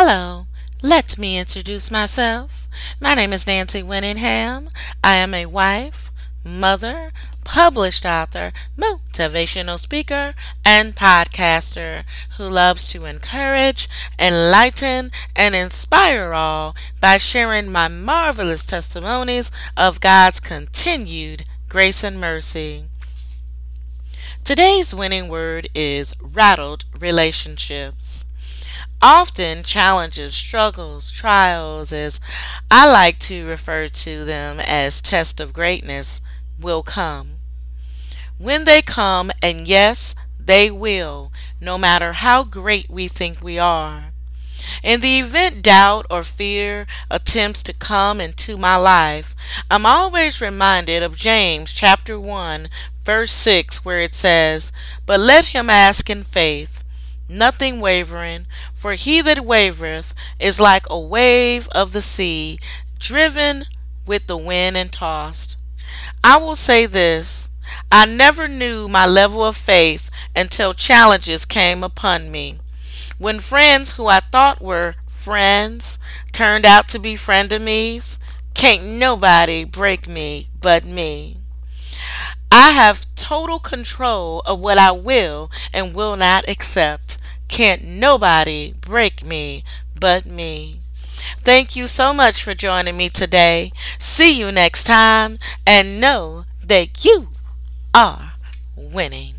Hello, let me introduce myself. My name is Nancy Winningham. I am a wife, mother, published author, motivational speaker, and podcaster who loves to encourage, enlighten, and inspire all by sharing my marvelous testimonies of God's continued grace and mercy. Today's winning word is rattled relationships. Often challenges, struggles, trials, as I like to refer to them as tests of greatness, will come. When they come, and yes, they will, no matter how great we think we are. In the event doubt or fear attempts to come into my life, I'm always reminded of James chapter 1 verse 6 where it says, But let him ask in faith, nothing wavering, for he that wavereth is like a wave of the sea, driven with the wind and tossed. I will say this, I never knew my level of faith until challenges came upon me. When friends who I thought were friends turned out to be frenemies, can't nobody break me but me. I have total control of what I will and will not accept. Can't nobody break me but me. Thank you so much for joining me today. See you next time and know that you are winning.